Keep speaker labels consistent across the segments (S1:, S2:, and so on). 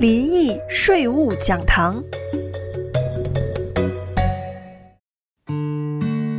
S1: 林毅税务讲堂，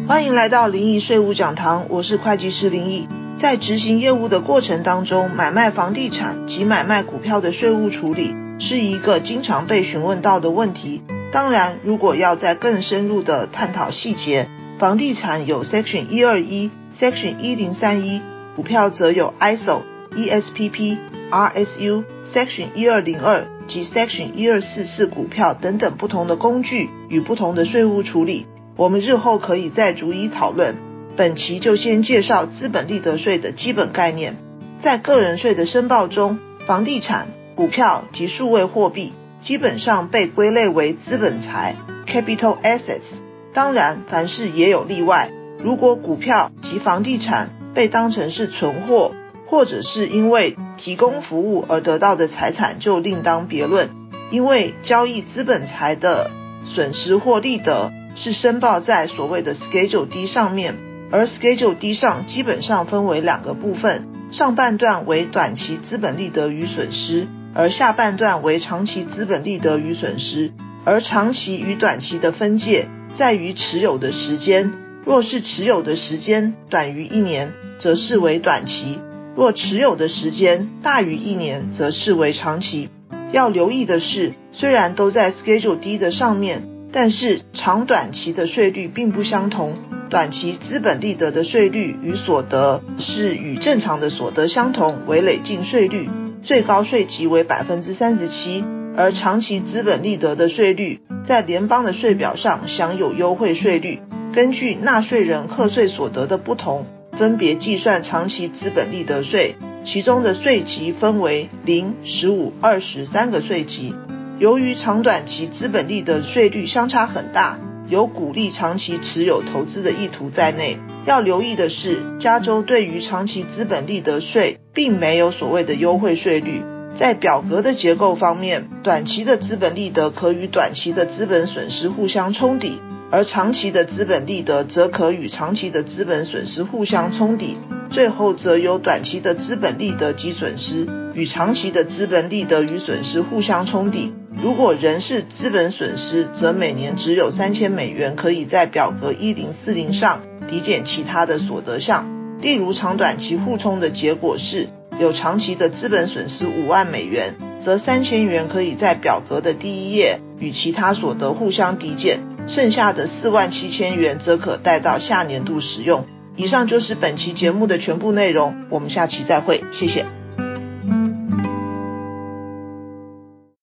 S2: 欢迎来到林毅税务讲堂，我是会计师林毅。在执行业务的过程当中，买卖房地产及买卖股票的税务处理是一个经常被询问到的问题。当然，如果要在更深入的探讨细节，房地产有 Section 一二一、Section 一零三一，股票则有 ISO、ESPP、RSU。Section 一二零二及 Section 一二四四股票等等不同的工具与不同的税务处理，我们日后可以再逐一讨论。本期就先介绍资本利得税的基本概念。在个人税的申报中，房地产、股票及数位货币基本上被归类为资本财 （capital assets）。当然，凡事也有例外。如果股票及房地产被当成是存货，或者是因为提供服务而得到的财产就另当别论，因为交易资本财的损失或利得是申报在所谓的 Schedule D 上面，而 Schedule D 上基本上分为两个部分，上半段为短期资本利得与损失，而下半段为长期资本利得与损失，而长期与短期的分界在于持有的时间，若是持有的时间短于一年，则视为短期。若持有的时间大于一年，则视为长期。要留意的是，虽然都在 Schedule D 的上面，但是长短期的税率并不相同。短期资本利得的税率与所得是与正常的所得相同，为累进税率，最高税级为百分之三十七。而长期资本利得的税率在联邦的税表上享有优惠税率，根据纳税人课税所得的不同。分别计算长期资本利得税，其中的税级分为零、十五、二十三个税级。由于长短期资本利得税率相差很大，有鼓励长期持有投资的意图在内。要留意的是，加州对于长期资本利得税并没有所谓的优惠税率。在表格的结构方面，短期的资本利得可与短期的资本损失互相冲抵。而长期的资本利得则可与长期的资本损失互相冲抵，最后则由短期的资本利得及损失与长期的资本利得与损失互相冲抵。如果仍是资本损失，则每年只有三千美元可以在表格一零四零上抵减其他的所得项。例如长短期互冲的结果是，有长期的资本损失五万美元，则三千元可以在表格的第一页与其他所得互相抵减。剩下的四万七千元则可带到下年度使用。以上就是本期节目的全部内容，我们下期再会，谢谢。